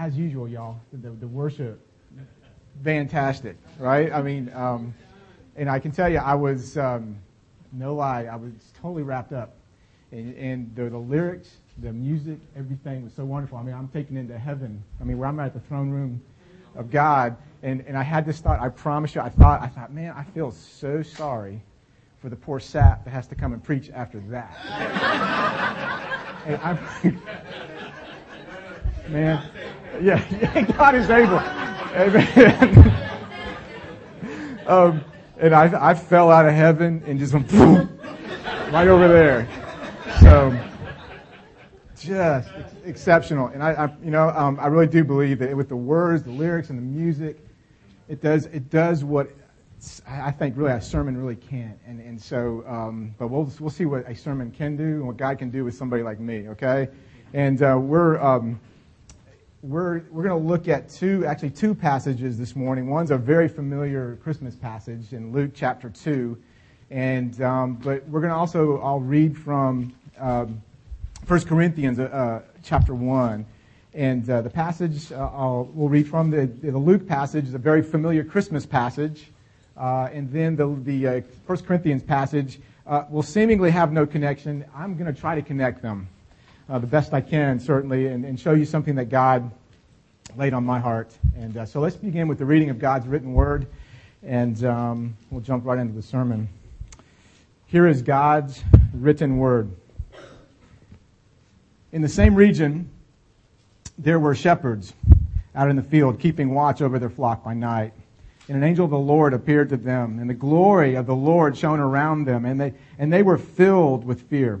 as usual, y'all, the, the worship, fantastic, right? I mean, um, and I can tell you, I was, um, no lie, I was totally wrapped up. And, and the, the lyrics, the music, everything was so wonderful. I mean, I'm taken into heaven. I mean, where I'm at the throne room of God. And, and I had this thought, I promise you, I thought, I thought, man, I feel so sorry for the poor sap that has to come and preach after that. and I'm, man, yeah, God is able. Amen. um, and I, I fell out of heaven and just went boom, right over there. So, just ex- exceptional. And I, I you know, um, I really do believe that with the words, the lyrics, and the music, it does, it does what I think really a sermon really can't. And, and so, um, but we'll, we'll see what a sermon can do and what God can do with somebody like me, okay? And uh, we're, um, we're, we're going to look at two, actually two passages this morning. One's a very familiar Christmas passage in Luke chapter 2. And, um, but we're going to also, I'll read from um, 1 Corinthians uh, uh, chapter 1. And uh, the passage uh, I'll, we'll read from, the, the Luke passage, is a very familiar Christmas passage. Uh, and then the, the uh, 1 Corinthians passage will seemingly have no connection. I'm going to try to connect them uh, the best I can, certainly, and, and, show you something that God laid on my heart. And uh, so let's begin with the reading of God's written word, and um, we'll jump right into the sermon. Here is God's written word. In the same region, there were shepherds out in the field, keeping watch over their flock by night. And an angel of the Lord appeared to them, and the glory of the Lord shone around them, and they, and they were filled with fear.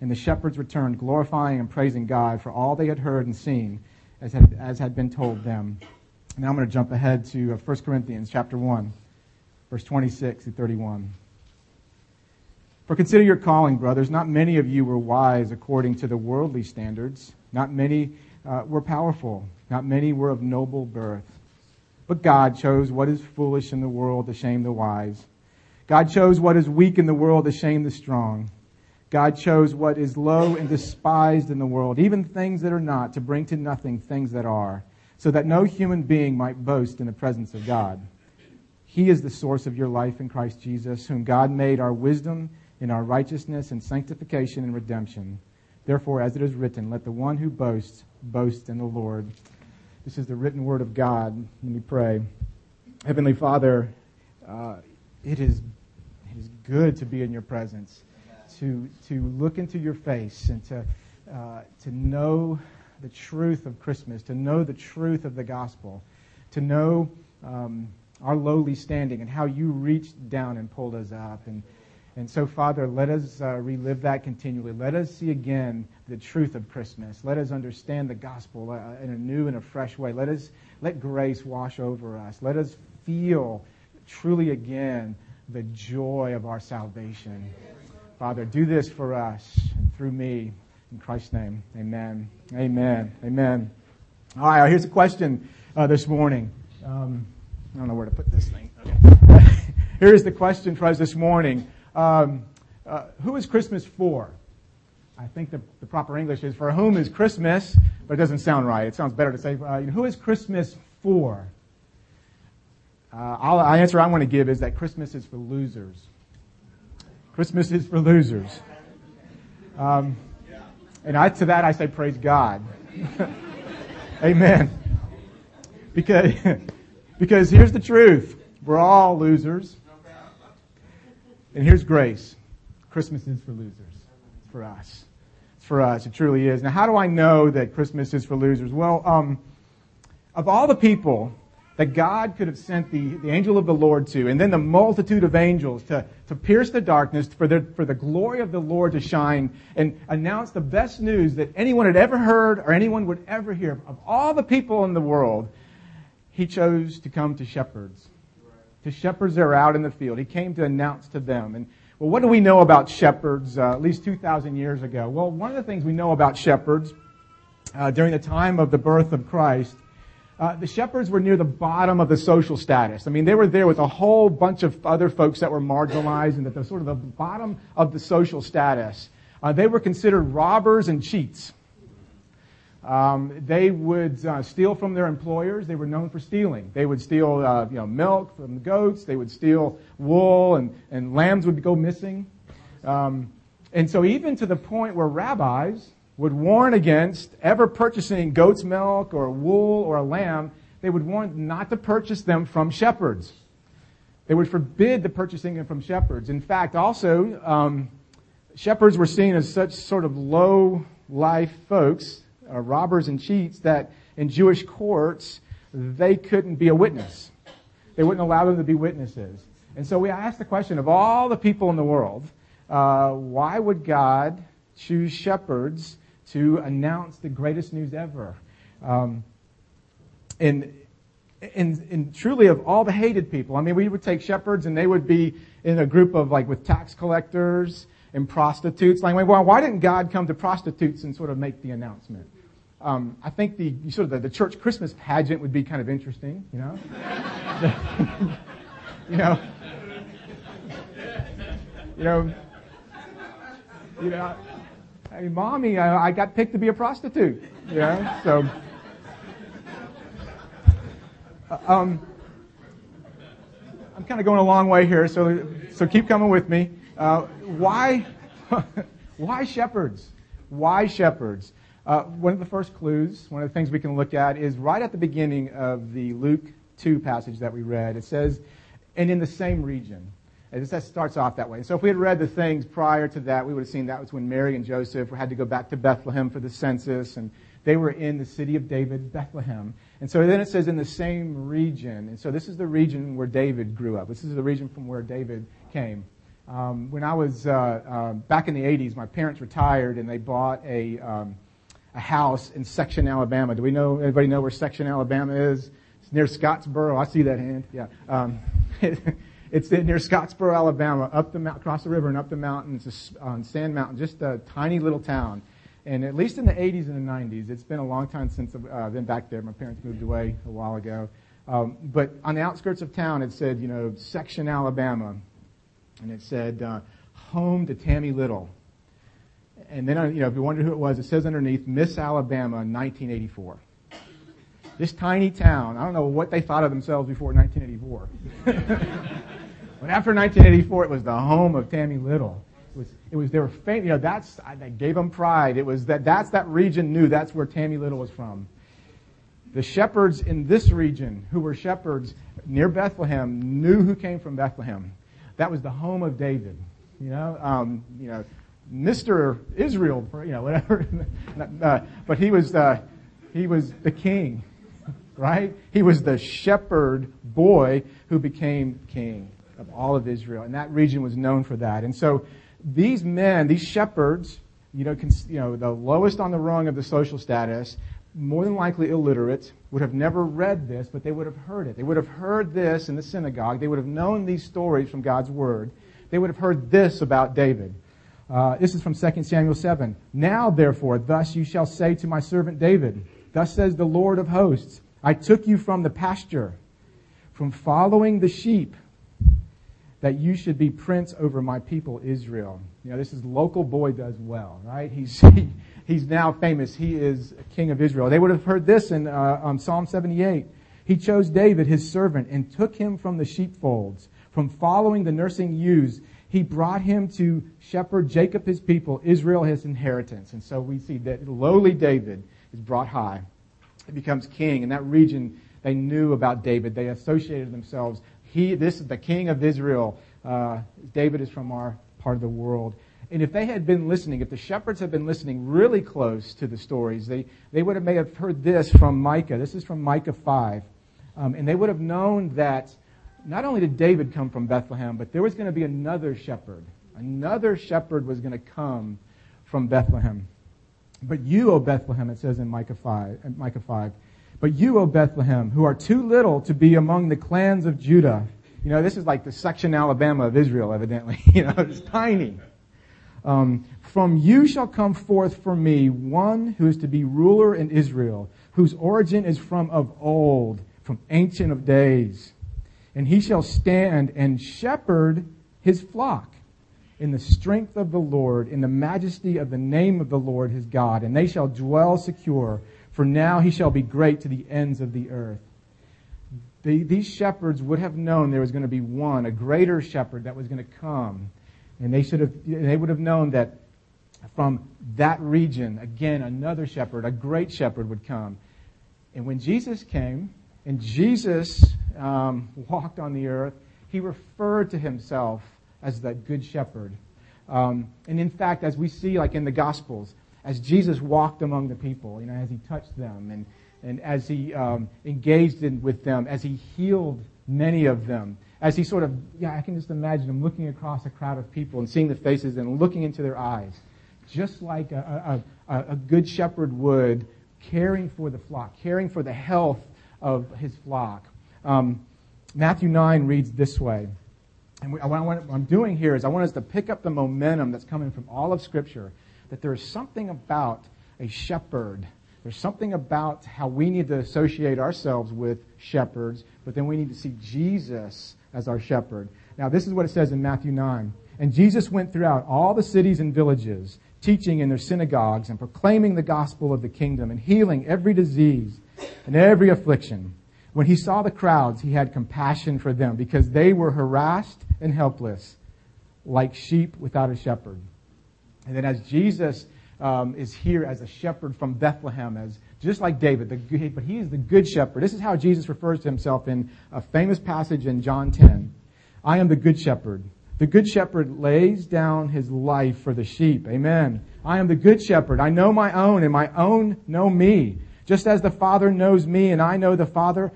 And the shepherds returned, glorifying and praising God for all they had heard and seen, as had, as had been told them. Now I'm going to jump ahead to 1 uh, Corinthians chapter 1, verse 26 to 31. For consider your calling, brothers. Not many of you were wise according to the worldly standards. Not many uh, were powerful. Not many were of noble birth. But God chose what is foolish in the world to shame the wise. God chose what is weak in the world to shame the strong. God chose what is low and despised in the world, even things that are not, to bring to nothing things that are, so that no human being might boast in the presence of God. He is the source of your life in Christ Jesus, whom God made our wisdom in our righteousness and sanctification and redemption. Therefore, as it is written, let the one who boasts boast in the Lord. This is the written word of God. Let me pray. Heavenly Father, uh, it, is, it is good to be in your presence to, to look into your face and to, uh, to know the truth of Christmas, to know the truth of the gospel, to know um, our lowly standing and how you reached down and pulled us up. And, and so, Father, let us uh, relive that continually. Let us see again the truth of Christmas. Let us understand the gospel uh, in a new and a fresh way. Let us let grace wash over us. Let us feel truly again the joy of our salvation. Father, do this for us and through me. In Christ's name, amen. Amen. Amen. All right, here's a question uh, this morning. Um, I don't know where to put this thing. Okay. here's the question for us this morning. Um, uh, who is Christmas for? I think the, the, proper English is for whom is Christmas, but it doesn't sound right. It sounds better to say, uh, who is Christmas for? Uh, answer I want to give is that Christmas is for losers. Christmas is for losers. Um, and I, to that I say, praise God. Amen. because, because here's the truth. We're all losers. And here's grace. Christmas is for losers. It's for us. It's for us. It truly is. Now, how do I know that Christmas is for losers? Well, um, of all the people that God could have sent the, the angel of the Lord to, and then the multitude of angels to, to pierce the darkness, for the, for the glory of the Lord to shine and announce the best news that anyone had ever heard or anyone would ever hear. Of all the people in the world, he chose to come to shepherds. To shepherds that are out in the field. He came to announce to them. And well, what do we know about shepherds uh, at least 2,000 years ago? Well, one of the things we know about shepherds uh, during the time of the birth of Christ uh, the shepherds were near the bottom of the social status. I mean, they were there with a whole bunch of other folks that were marginalized and at the sort of the bottom of the social status. Uh, they were considered robbers and cheats. Um, they would uh, steal from their employers. They were known for stealing. They would steal, uh, you know, milk from the goats. They would steal wool, and, and lambs would go missing. Um, and so, even to the point where rabbis would warn against ever purchasing goat's milk or wool or a lamb. They would warn not to purchase them from shepherds. They would forbid the purchasing them from shepherds. In fact, also, um, shepherds were seen as such sort of low life folks, uh, robbers and cheats, that in Jewish courts, they couldn't be a witness. They wouldn't allow them to be witnesses. And so we asked the question of all the people in the world, uh, why would God choose shepherds to announce the greatest news ever. Um, and, and, and truly of all the hated people, I mean, we would take shepherds and they would be in a group of like with tax collectors and prostitutes. Like, well, why didn't God come to prostitutes and sort of make the announcement? Um, I think the sort of the, the, church Christmas pageant would be kind of interesting, you know. you know, you know, you know hey, mommy, I, I got picked to be a prostitute. Yeah, so. Uh, um, I'm kind of going a long way here, so so keep coming with me. Uh, why, why shepherds? Why shepherds? Uh, one of the first clues, one of the things we can look at, is right at the beginning of the Luke 2 passage that we read. It says, "And in the same region." It just starts off that way. So if we had read the things prior to that, we would have seen that was when Mary and Joseph had to go back to Bethlehem for the census, and they were in the city of David, Bethlehem. And so then it says in the same region. And so this is the region where David grew up. This is the region from where David came. Um, when I was uh, uh, back in the 80s, my parents retired and they bought a, um, a house in Section, Alabama. Do we know, anybody know where Section, Alabama is? It's near Scottsboro. I see that hand. Yeah. Um, It's near Scottsboro, Alabama, up the across the river and up the mountains on Sand Mountain, just a tiny little town. And at least in the 80s and the 90s, it's been a long time since I've uh, been back there. My parents moved away a while ago. Um, but on the outskirts of town, it said, you know, Section Alabama. And it said, uh, home to Tammy Little. And then, uh, you know, if you wonder who it was, it says underneath, Miss Alabama, 1984. This tiny town, I don't know what they thought of themselves before 1984. But after 1984, it was the home of Tammy Little. It was, it was they were famous. You know, that's that gave them pride. It was that that's that region knew that's where Tammy Little was from. The shepherds in this region, who were shepherds near Bethlehem, knew who came from Bethlehem. That was the home of David. You know, um, you know, Mr. Israel, you know, whatever. uh, but he was uh, he was the king, right? He was the shepherd boy who became king of all of Israel. And that region was known for that. And so these men, these shepherds, you know, cons- you know, the lowest on the rung of the social status, more than likely illiterate, would have never read this, but they would have heard it. They would have heard this in the synagogue. They would have known these stories from God's word. They would have heard this about David. Uh, this is from 2 Samuel 7. Now, therefore, thus you shall say to my servant David, Thus says the Lord of hosts, I took you from the pasture, from following the sheep that you should be prince over my people Israel. You know, this is local boy does well, right? He's, he, he's now famous. He is king of Israel. They would have heard this in uh, um, Psalm 78. He chose David, his servant, and took him from the sheepfolds, from following the nursing ewes. He brought him to shepherd Jacob, his people, Israel, his inheritance. And so we see that lowly David is brought high. He becomes king, and that region they knew about David. They associated themselves. He, this is the king of Israel. Uh, David is from our part of the world. And if they had been listening, if the shepherds had been listening really close to the stories, they, they would have may have heard this from Micah. This is from Micah 5. Um, and they would have known that not only did David come from Bethlehem, but there was going to be another shepherd. Another shepherd was going to come from Bethlehem. But you, O Bethlehem, it says in Micah 5, uh, Micah 5, but you, O Bethlehem, who are too little to be among the clans of Judah. You know, this is like the section Alabama of Israel, evidently. you know, it's tiny. Um, from you shall come forth for me one who is to be ruler in Israel, whose origin is from of old, from ancient of days. And he shall stand and shepherd his flock in the strength of the Lord, in the majesty of the name of the Lord his God, and they shall dwell secure, for now he shall be great to the ends of the earth. The, these shepherds would have known there was going to be one, a greater shepherd that was going to come. And they should have, they would have known that from that region, again, another shepherd, a great shepherd would come. And when Jesus came, and Jesus um, walked on the earth, he referred to himself as the good shepherd. Um, and in fact, as we see, like in the Gospels, as Jesus walked among the people, you know, as he touched them and, and as he um, engaged in, with them, as he healed many of them, as he sort of, yeah, I can just imagine him looking across a crowd of people and seeing the faces and looking into their eyes, just like a, a, a good shepherd would, caring for the flock, caring for the health of his flock. Um, Matthew 9 reads this way. And what, what I'm doing here is I want us to pick up the momentum that's coming from all of Scripture, that there is something about a shepherd. There's something about how we need to associate ourselves with shepherds, but then we need to see Jesus as our shepherd. Now, this is what it says in Matthew 9. And Jesus went throughout all the cities and villages, teaching in their synagogues and proclaiming the gospel of the kingdom and healing every disease and every affliction. When he saw the crowds, he had compassion for them because they were harassed and helpless, like sheep without a shepherd. And then as Jesus um, is here as a shepherd from Bethlehem, as just like David, the, but he is the good shepherd. This is how Jesus refers to himself in a famous passage in John 10. I am the good shepherd. The good shepherd lays down his life for the sheep. Amen. I am the good shepherd. I know my own and my own know me. Just as the Father knows me and I know the Father,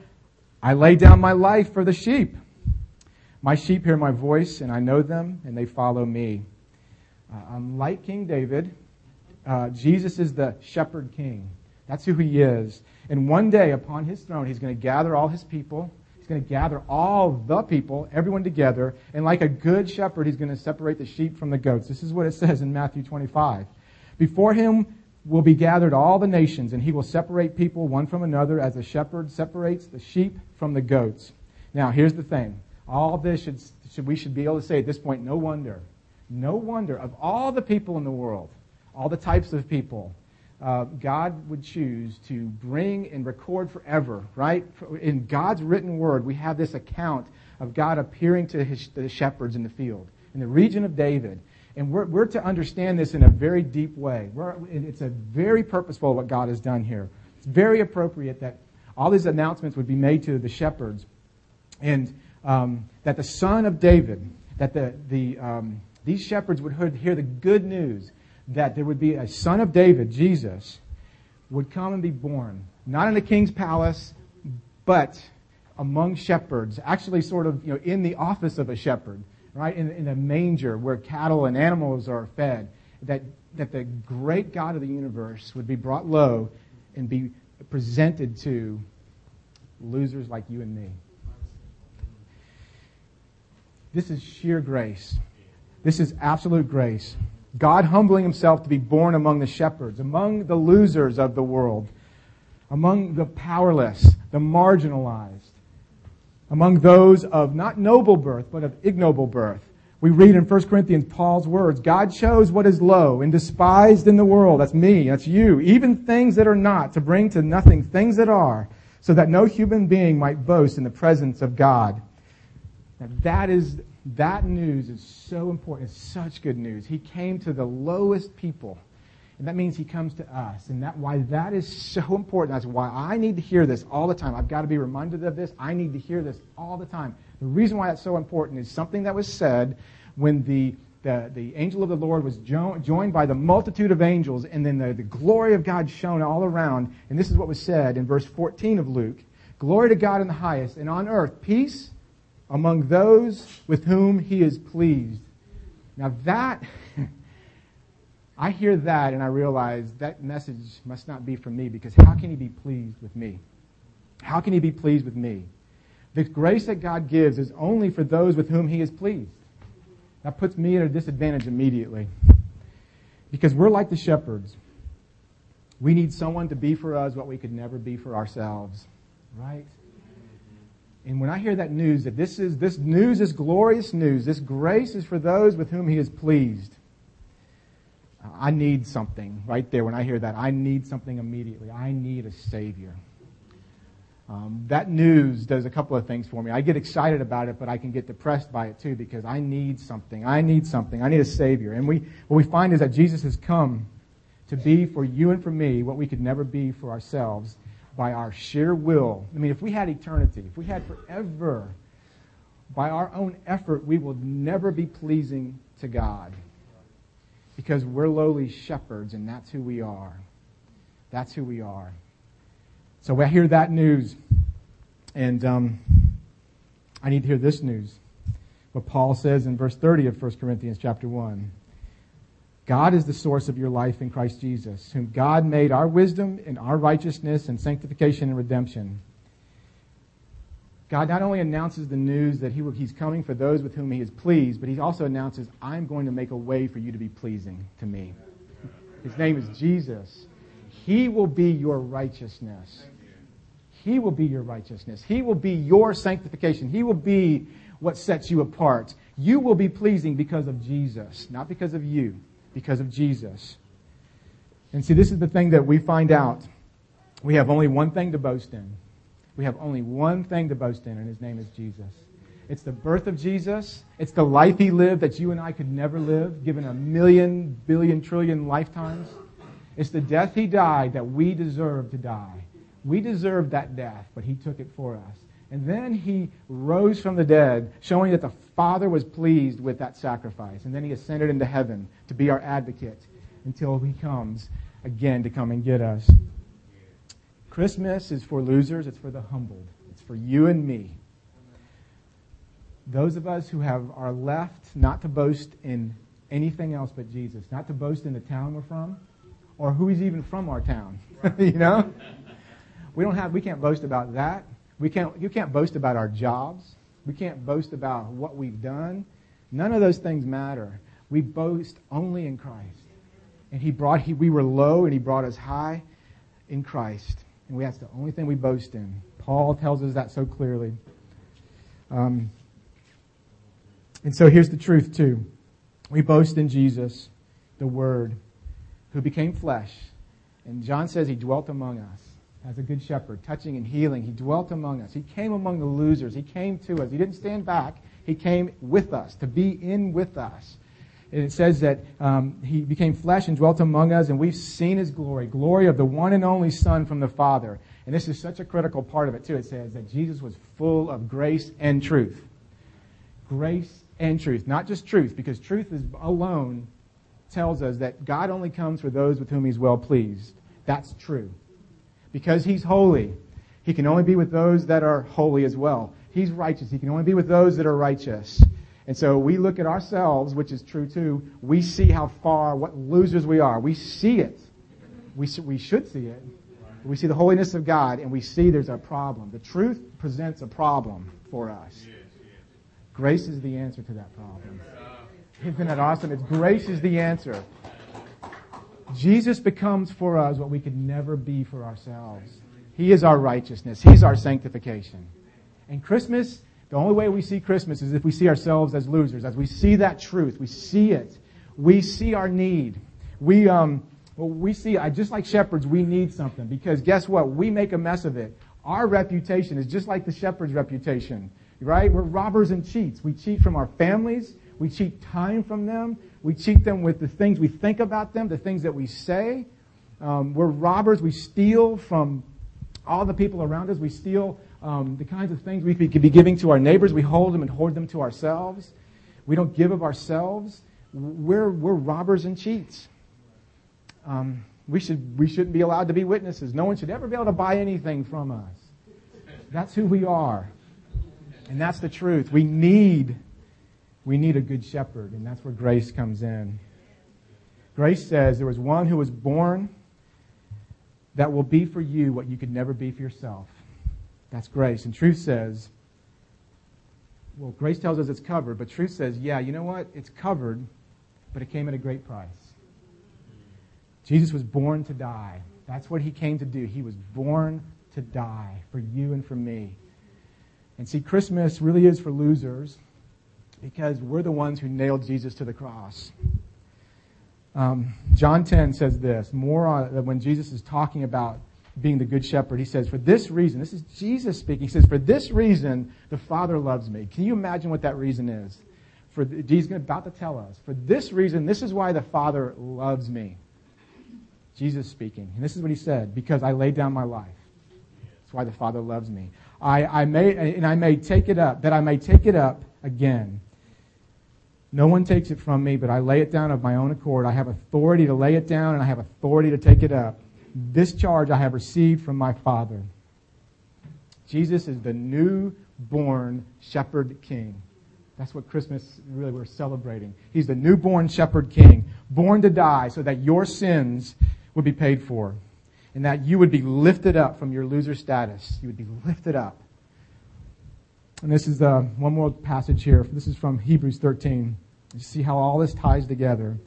I lay down my life for the sheep. My sheep hear my voice, and I know them, and they follow me. Uh, unlike King David, uh, Jesus is the shepherd king. That's who he is. And one day upon his throne, he's going to gather all his people. He's going to gather all the people, everyone together. And like a good shepherd, he's going to separate the sheep from the goats. This is what it says in Matthew 25. Before him will be gathered all the nations, and he will separate people one from another as a shepherd separates the sheep from the goats. Now, here's the thing all this should, should, we should be able to say at this point, no wonder. No wonder of all the people in the world, all the types of people, uh, God would choose to bring and record forever, right? In God's written word, we have this account of God appearing to his, the shepherds in the field, in the region of David. And we're, we're to understand this in a very deep way. We're, it's a very purposeful what God has done here. It's very appropriate that all these announcements would be made to the shepherds. And um, that the son of David, that the, the, um, these shepherds would hear the good news that there would be a son of David, Jesus, would come and be born, not in the king's palace, but among shepherds, actually sort of you know, in the office of a shepherd, right? In, in a manger where cattle and animals are fed. That, that the great God of the universe would be brought low and be presented to losers like you and me. This is sheer grace. This is absolute grace. God humbling himself to be born among the shepherds, among the losers of the world, among the powerless, the marginalized, among those of not noble birth, but of ignoble birth. We read in 1 Corinthians Paul's words God chose what is low and despised in the world. That's me, that's you. Even things that are not, to bring to nothing things that are, so that no human being might boast in the presence of God. Now that is that news is so important. It's such good news. He came to the lowest people And that means he comes to us. And that why that is so important. That's why I need to hear this all the time. I've got to be reminded of this. I need to hear this all the time. The reason why that's so important is something that was said when the the, the angel of the Lord was jo- joined by the multitude of angels, and then the, the glory of God shone all around. And this is what was said in verse 14 of Luke Glory to God in the highest, and on earth peace among those with whom he is pleased. Now that, I hear that and I realize that message must not be for me because how can he be pleased with me? How can he be pleased with me? The grace that God gives is only for those with whom he is pleased. That puts me at a disadvantage immediately. Because we're like the shepherds. We need someone to be for us what we could never be for ourselves. Right? And when I hear that news, that this is, this news is glorious news, this grace is for those with whom he is pleased. I need something right there. When I hear that, I need something immediately. I need a Savior. Um, that news does a couple of things for me. I get excited about it, but I can get depressed by it too because I need something. I need something. I need a Savior. And we, what we find is that Jesus has come to be for you and for me what we could never be for ourselves by our sheer will. I mean, if we had eternity, if we had forever, by our own effort, we will never be pleasing to God because we're lowly shepherds and that's who we are. That's who we are. So I hear that news, and um, I need to hear this news. What Paul says in verse 30 of 1 Corinthians chapter 1. God is the source of your life in Christ Jesus, whom God made our wisdom and our righteousness and sanctification and redemption. God not only announces the news that he, He's coming for those with whom He is pleased, but He also announces, I'm going to make a way for you to be pleasing to me. His name is Jesus. He will be your righteousness. He will be your righteousness. He will be your sanctification. He will be what sets you apart. You will be pleasing because of Jesus, not because of you, because of Jesus. And see, this is the thing that we find out. We have only one thing to boast in. We have only one thing to boast in, and his name is Jesus. It's the birth of Jesus. It's the life he lived that you and I could never live, given a million, billion, trillion lifetimes. It's the death he died that we deserve to die. We deserve that death, but he took it for us. And then he rose from the dead, showing that the Father was pleased with that sacrifice. And then he ascended into heaven to be our advocate until he comes again to come and get us. Christmas is for losers, it's for the humbled. It's for you and me. Those of us who have are left not to boast in anything else but Jesus, not to boast in the town we're from, or who is even from our town. you know? We don't have we can't boast about that. We can't you can't boast about our jobs. We can't boast about what we've done. None of those things matter. We boast only in Christ. And he brought he, we were low and he brought us high in Christ. And we, that's the only thing we boast in. Paul tells us that so clearly. Um, and so here's the truth too. We boast in Jesus, the Word, who became flesh. And John says he dwelt among us as a good shepherd, touching and healing. He dwelt among us. He came among the losers. He came to us. He didn't stand back. He came with us, to be in with us. And it says that um, he became flesh and dwelt among us, and we've seen his glory, glory of the one and only Son from the Father. And this is such a critical part of it, too. It says that Jesus was full of grace and truth. Grace and truth. Not just truth, because truth is alone tells us that God only comes for those with whom he's well pleased. That's true. Because he's holy, he can only be with those that are holy as well. He's righteous. He can only be with those that are righteous. And so we look at ourselves, which is true too. We see how far, what losers we are. We see it. We, we should see it. We see the holiness of God and we see there's a problem. The truth presents a problem for us. Grace is the answer to that problem. Isn't that awesome? It's grace is the answer. Jesus becomes for us what we could never be for ourselves. He is our righteousness. He's our sanctification. And Christmas, the only way we see Christmas is if we see ourselves as losers, as we see that truth. We see it. We see our need. We, um, well, we see, I just like shepherds, we need something because guess what? We make a mess of it. Our reputation is just like the shepherd's reputation, right? We're robbers and cheats. We cheat from our families. We cheat time from them. We cheat them with the things we think about them, the things that we say. Um, we're robbers. We steal from all the people around us. We steal um, the kinds of things we could be giving to our neighbors. We hold them and hoard them to ourselves. We don't give of ourselves. We're, we're robbers and cheats. Um, we, should, we shouldn't be allowed to be witnesses. No one should ever be able to buy anything from us. That's who we are. And that's the truth. We need, we need a good shepherd, and that's where grace comes in. Grace says there was one who was born that will be for you what you could never be for yourself. That's grace. And truth says, well, grace tells us it's covered, but truth says, yeah, you know what? It's covered, but it came at a great price. Jesus was born to die. That's what he came to do. He was born to die for you and for me. And see, Christmas really is for losers because we're the ones who nailed Jesus to the cross. Um, John 10 says this more on, when Jesus is talking about being the good shepherd. He says, For this reason, this is Jesus speaking. He says, For this reason, the Father loves me. Can you imagine what that reason is? For he's about to tell us. For this reason, this is why the Father loves me. Jesus speaking. And this is what he said, because I laid down my life. That's why the Father loves me. I, I may, and I may take it up, that I may take it up again. No one takes it from me, but I lay it down of my own accord. I have authority to lay it down, and I have authority to take it up. This charge I have received from my Father. Jesus is the newborn shepherd king. That's what Christmas really we're celebrating. He's the newborn shepherd king, born to die so that your sins would be paid for and that you would be lifted up from your loser status. You would be lifted up. And this is uh, one more passage here. This is from Hebrews 13. You see how all this ties together.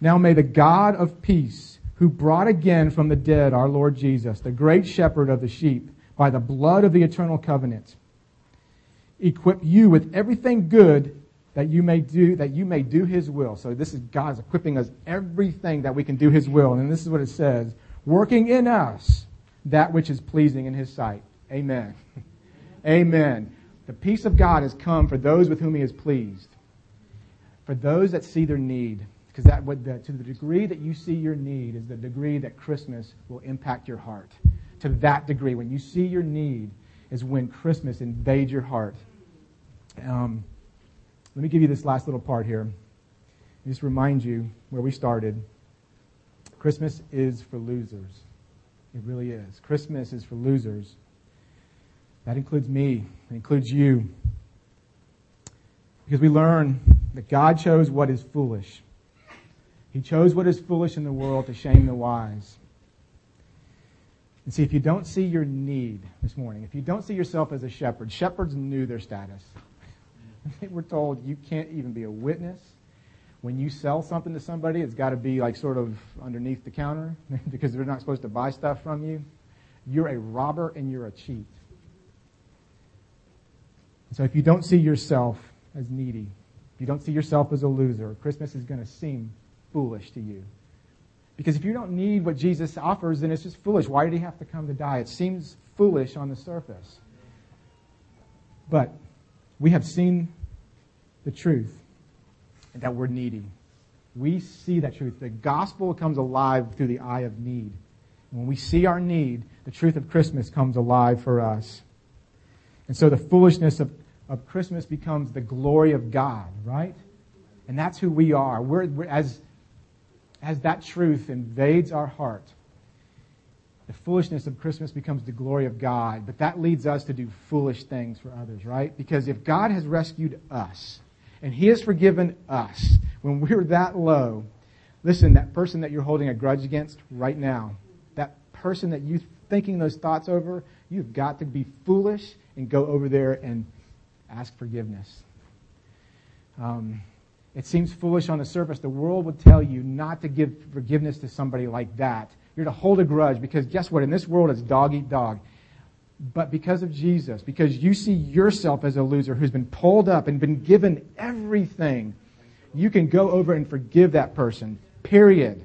Now may the God of peace, who brought again from the dead our Lord Jesus, the great shepherd of the sheep, by the blood of the eternal covenant, equip you with everything good that you may do that you may do his will. So this is God's equipping us everything that we can do his will. And this is what it says, working in us that which is pleasing in his sight. Amen. Amen. The peace of God has come for those with whom he is pleased. For those that see their need. Because that would, the, to the degree that you see your need is the degree that Christmas will impact your heart. To that degree, when you see your need, is when Christmas invades your heart. Um, let me give you this last little part here. Just remind you where we started. Christmas is for losers. It really is. Christmas is for losers. That includes me. It includes you. Because we learn that God chose what is foolish. He chose what is foolish in the world to shame the wise. And see, if you don't see your need this morning, if you don't see yourself as a shepherd, shepherds knew their status. They were told you can't even be a witness. When you sell something to somebody, it's got to be like sort of underneath the counter because they're not supposed to buy stuff from you. You're a robber and you're a cheat. So if you don't see yourself as needy, if you don't see yourself as a loser, Christmas is going to seem foolish to you. Because if you don't need what Jesus offers, then it's just foolish. Why did he have to come to die? It seems foolish on the surface. But we have seen the truth that we're needy. We see that truth. The gospel comes alive through the eye of need. When we see our need, the truth of Christmas comes alive for us. And so the foolishness of, of Christmas becomes the glory of God, right? And that's who we are. We're, we're, as, as that truth invades our heart, the foolishness of Christmas becomes the glory of God. But that leads us to do foolish things for others, right? Because if God has rescued us, and He has forgiven us when we're that low. Listen, that person that you're holding a grudge against right now, that person that you're thinking those thoughts over, you've got to be foolish and go over there and ask forgiveness. Um, it seems foolish on the surface. The world would tell you not to give forgiveness to somebody like that. You're to hold a grudge because guess what? In this world, it's dog eat dog. But because of Jesus, because you see yourself as a loser who's been pulled up and been given everything, you can go over and forgive that person. Period.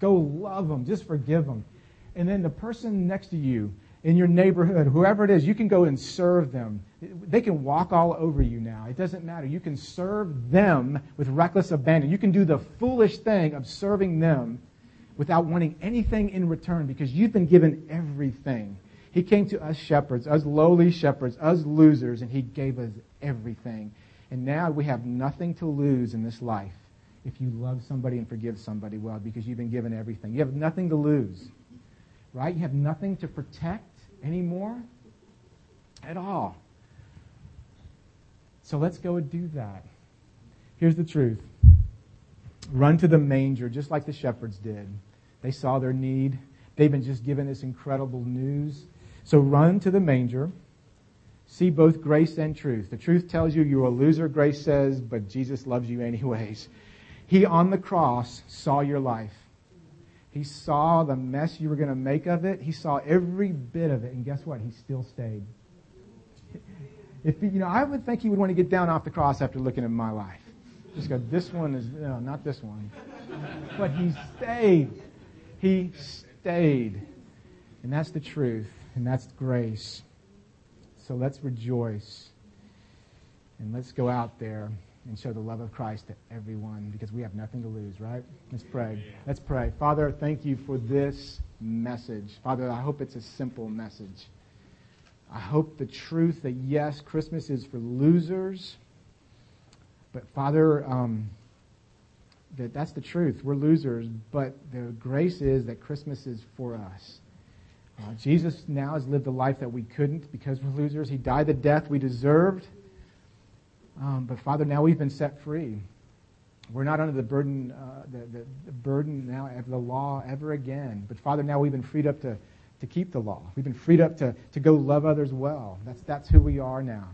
Go love them. Just forgive them. And then the person next to you, in your neighborhood, whoever it is, you can go and serve them. They can walk all over you now. It doesn't matter. You can serve them with reckless abandon. You can do the foolish thing of serving them without wanting anything in return because you've been given everything. He came to us shepherds, us lowly shepherds, us losers, and He gave us everything. And now we have nothing to lose in this life if you love somebody and forgive somebody well because you've been given everything. You have nothing to lose, right? You have nothing to protect anymore at all. So let's go and do that. Here's the truth run to the manger just like the shepherds did. They saw their need. They've been just given this incredible news. So run to the manger. See both grace and truth. The truth tells you you're a loser, grace says, but Jesus loves you anyways. He on the cross saw your life. He saw the mess you were going to make of it. He saw every bit of it. And guess what? He still stayed. If you know, I would think he would want to get down off the cross after looking at my life. Just go, this one is, no, not this one. But he stayed. He stayed. And that's the truth. And that's grace. So let's rejoice. And let's go out there and show the love of Christ to everyone because we have nothing to lose, right? Let's pray. Let's pray. Father, thank you for this message. Father, I hope it's a simple message. I hope the truth that yes, Christmas is for losers, but Father, um, that that's the truth. We're losers, but the grace is that Christmas is for us. Uh, Jesus now has lived a life that we couldn't because we're losers. He died the death we deserved. Um, but Father, now we've been set free. We're not under the burden, uh, the, the, the, burden now of the law ever again. But Father, now we've been freed up to, to keep the law. We've been freed up to, to go love others well. That's, that's who we are now.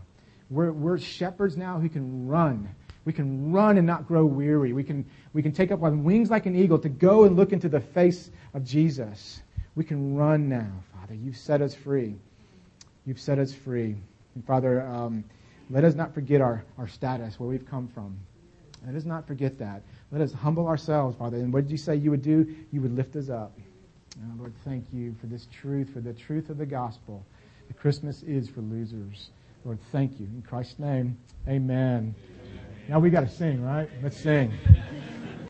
We're, we're shepherds now who can run. We can run and not grow weary. We can, we can take up on wings like an eagle to go and look into the face of Jesus. We can run now, Father. You've set us free. You've set us free. And Father, um, let us not forget our, our status, where we've come from. Let us not forget that. Let us humble ourselves, Father. And what did you say you would do? You would lift us up. Oh, Lord, thank you for this truth, for the truth of the gospel. The Christmas is for losers. Lord, thank you. In Christ's name, amen. amen. Now we got to sing, right? Let's sing.